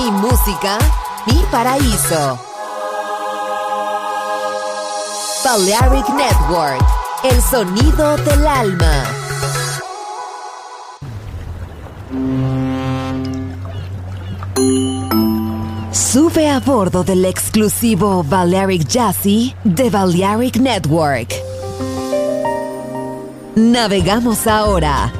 Mi música, mi paraíso. Balearic Network, el sonido del alma. Sube a bordo del exclusivo Balearic Jazzy de Balearic Network. Navegamos ahora.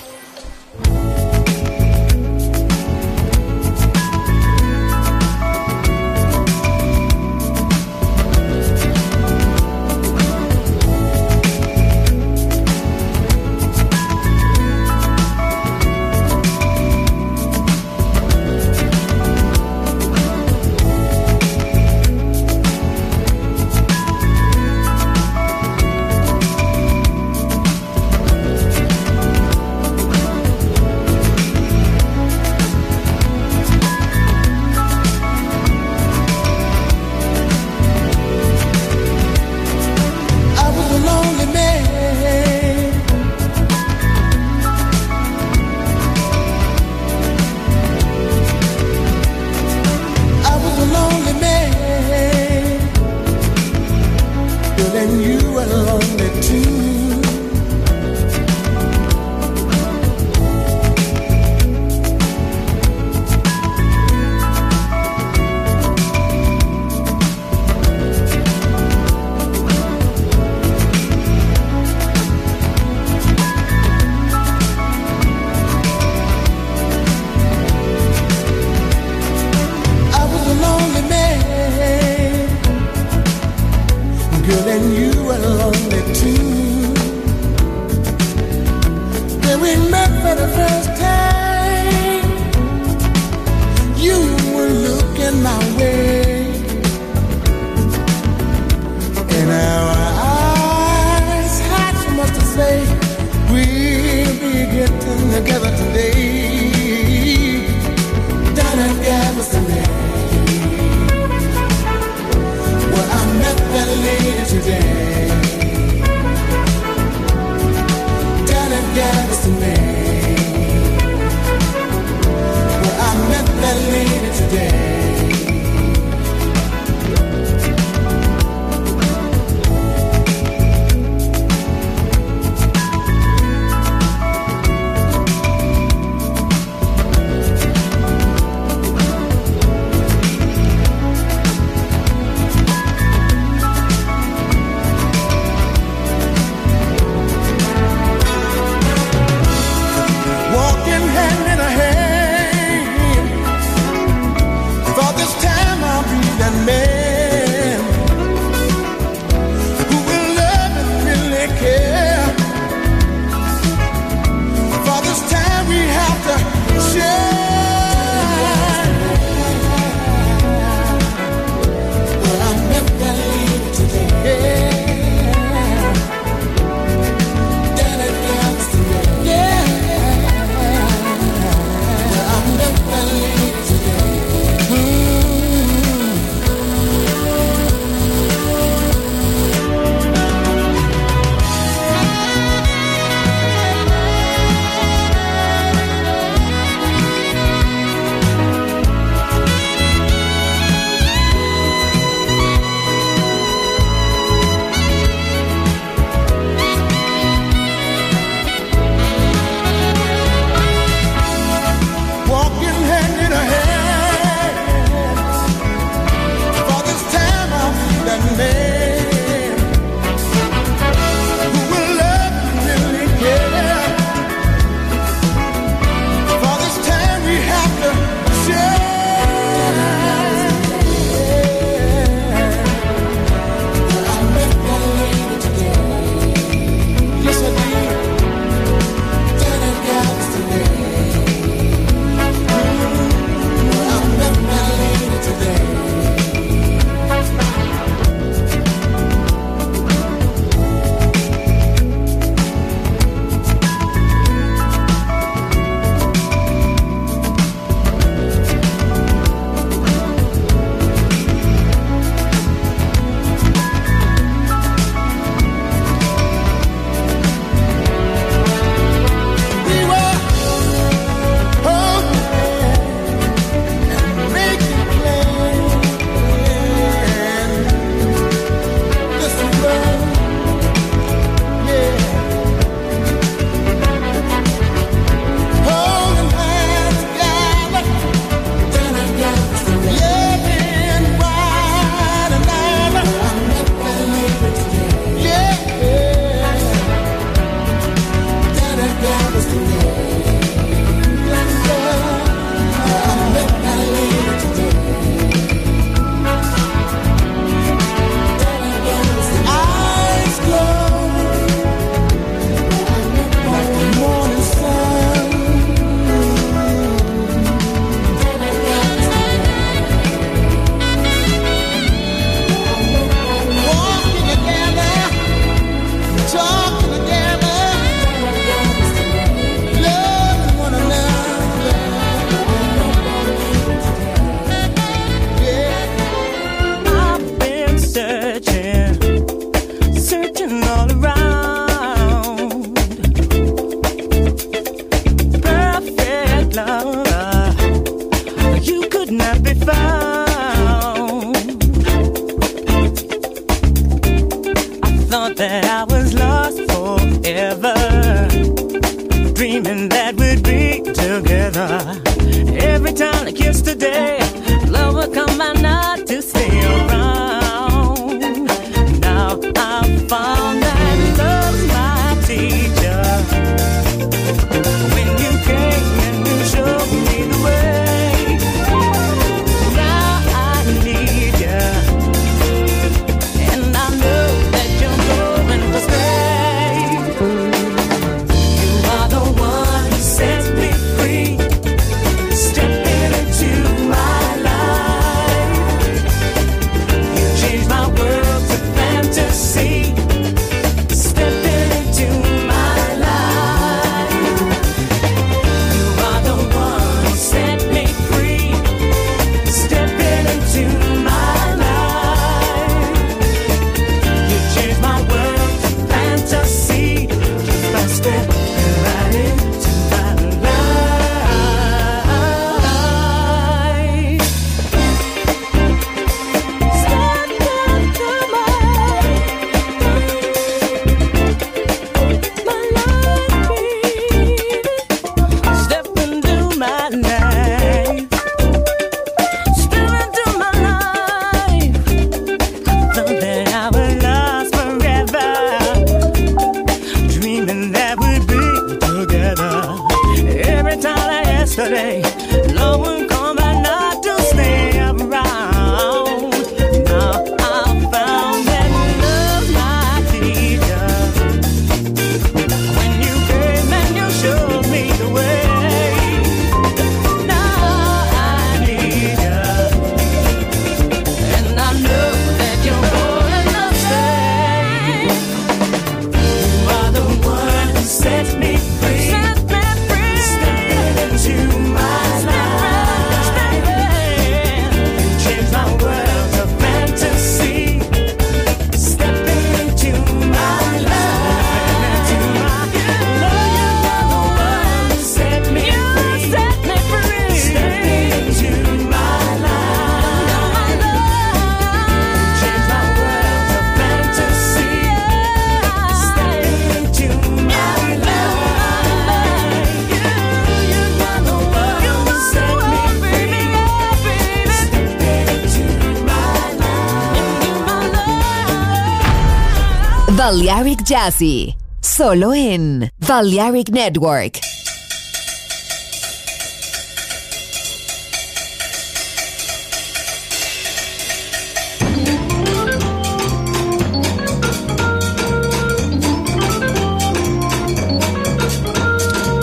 Jazzy, solo en Balearic Network.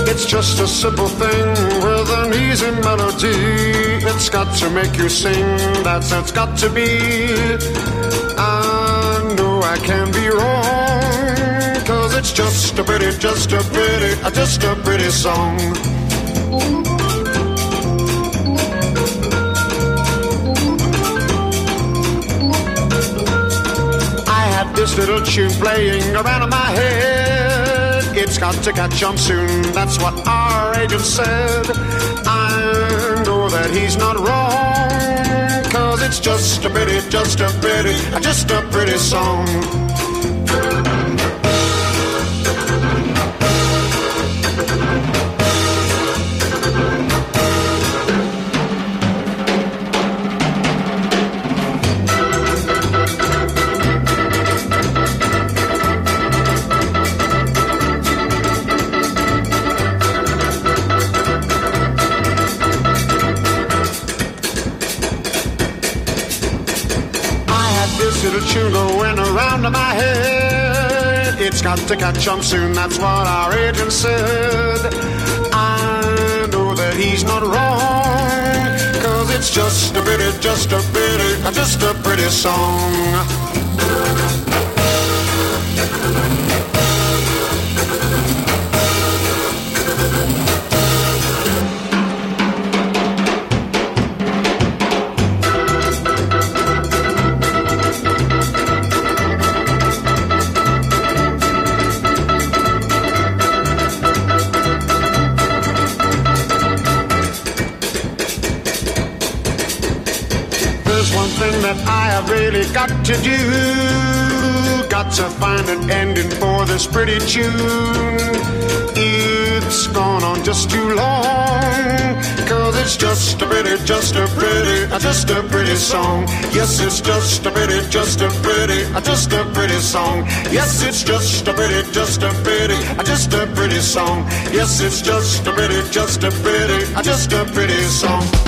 It's just a simple thing with an easy melody. It's got to make you sing, that's it's got to be. I know I can be wrong it's just a pretty, just a pretty, just a pretty song. I had this little tune playing around in my head. It's got to catch on soon, that's what our agent said. I know that he's not wrong, cause it's just a pretty, just a pretty, just a pretty song. Got to catch him soon, that's what our agent said. I know that he's not wrong, cause it's just a pretty, just a pretty, uh, just a pretty song. Got to do. got to find an ending for this pretty tune. It's gone on just too long. Cause it's just a pretty, just a pretty, just a pretty song. Yes, it's just a pretty, just a pretty, just a pretty song. Yes, it's just a pretty, just a pretty, just a pretty song. Yes, it's just a pretty, just a pretty, just a pretty song.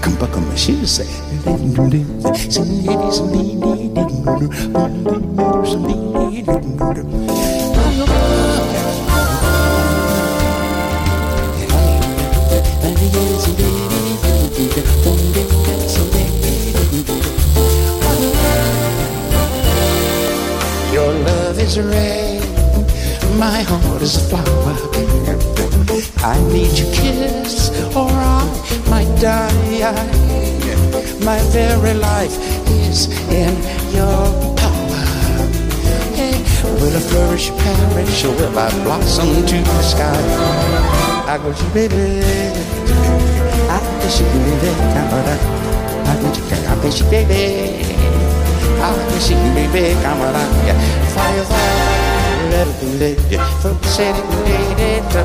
Come back on my shoes. Some ladies, some ladies, some ladies, some ladies, some ladies, As a flower. I need your kiss or I might die. My very life is in your power. Hey, will I flourish, perish, or will I blossom to the sky? I got you, baby. I wish you, baby. I wish you, baby. I wish you, baby. I got you, baby. Fire, fire. From Santa Clara,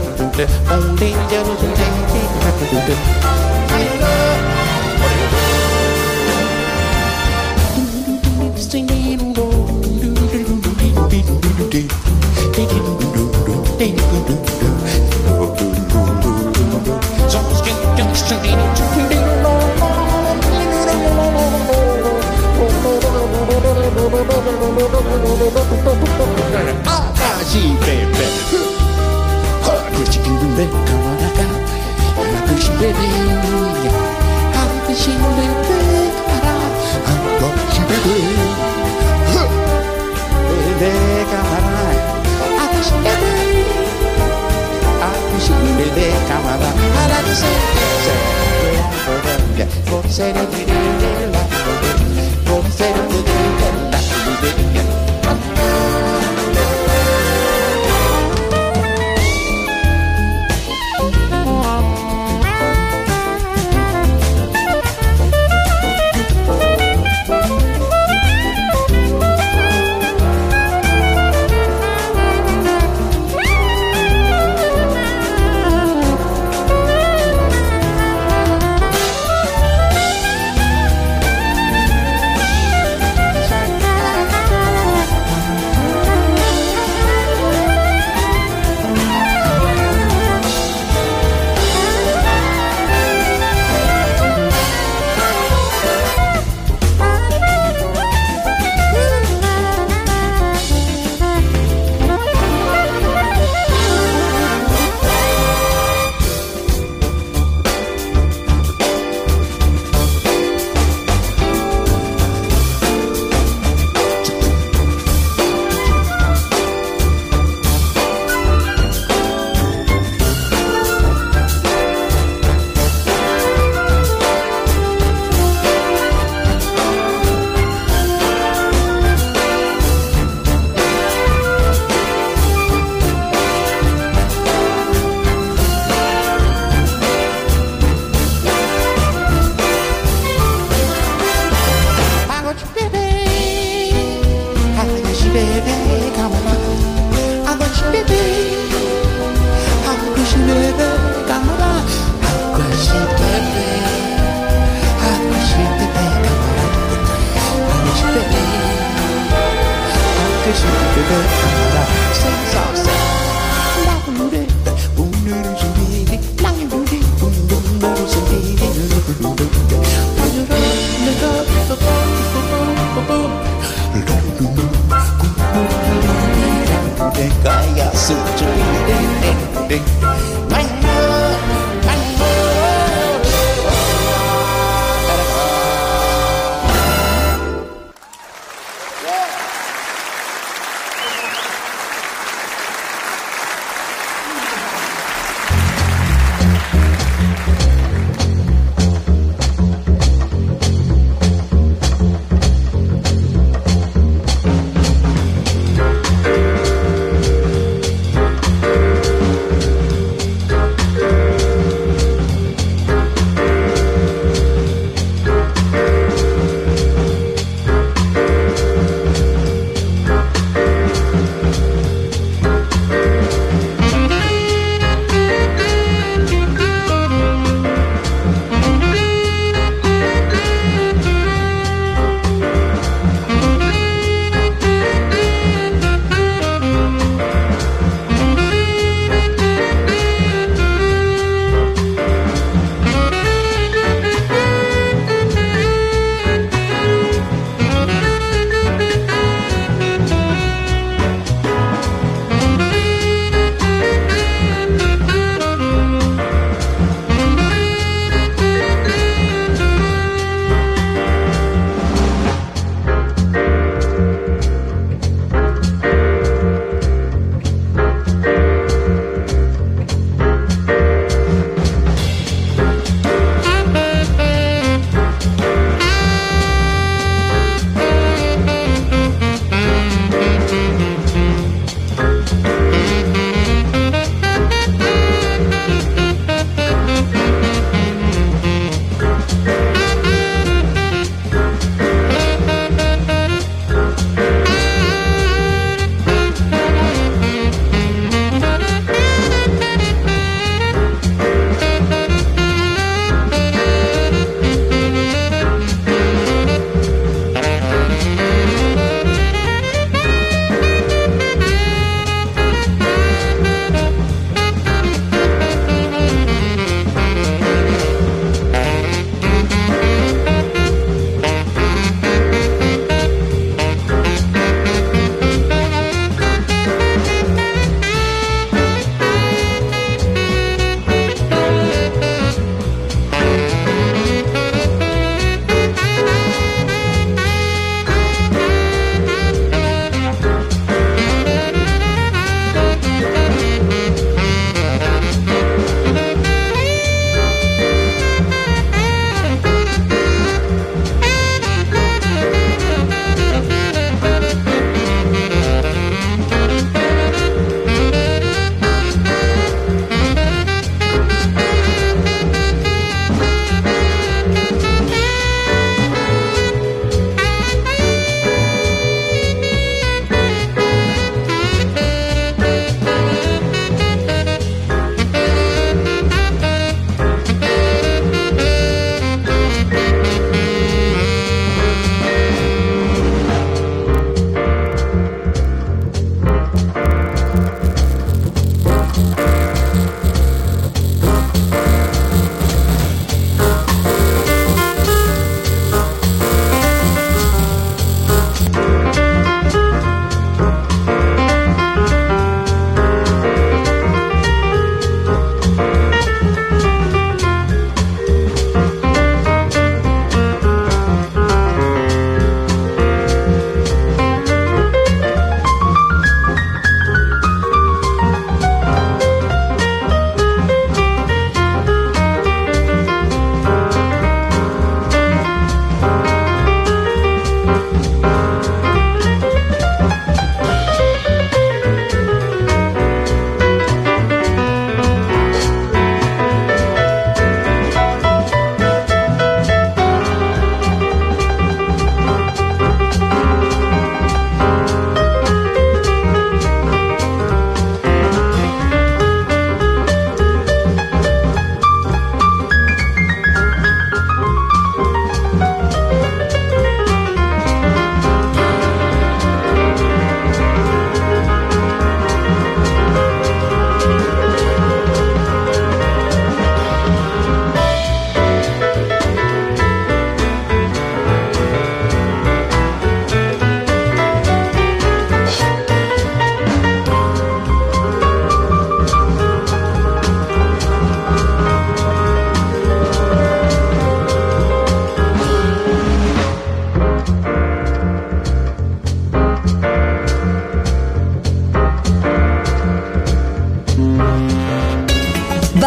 only yellow lady. Singing, see, baby. Huh, Christian, baby, come on, I got. I'm Christian, baby. I'm Christian, baby. I'm Christian, baby. Huh, baby, come on. I'm Christian, baby. I'm Christian, baby, come on. I like to say, say, say, say, say, say, say, say, say, say,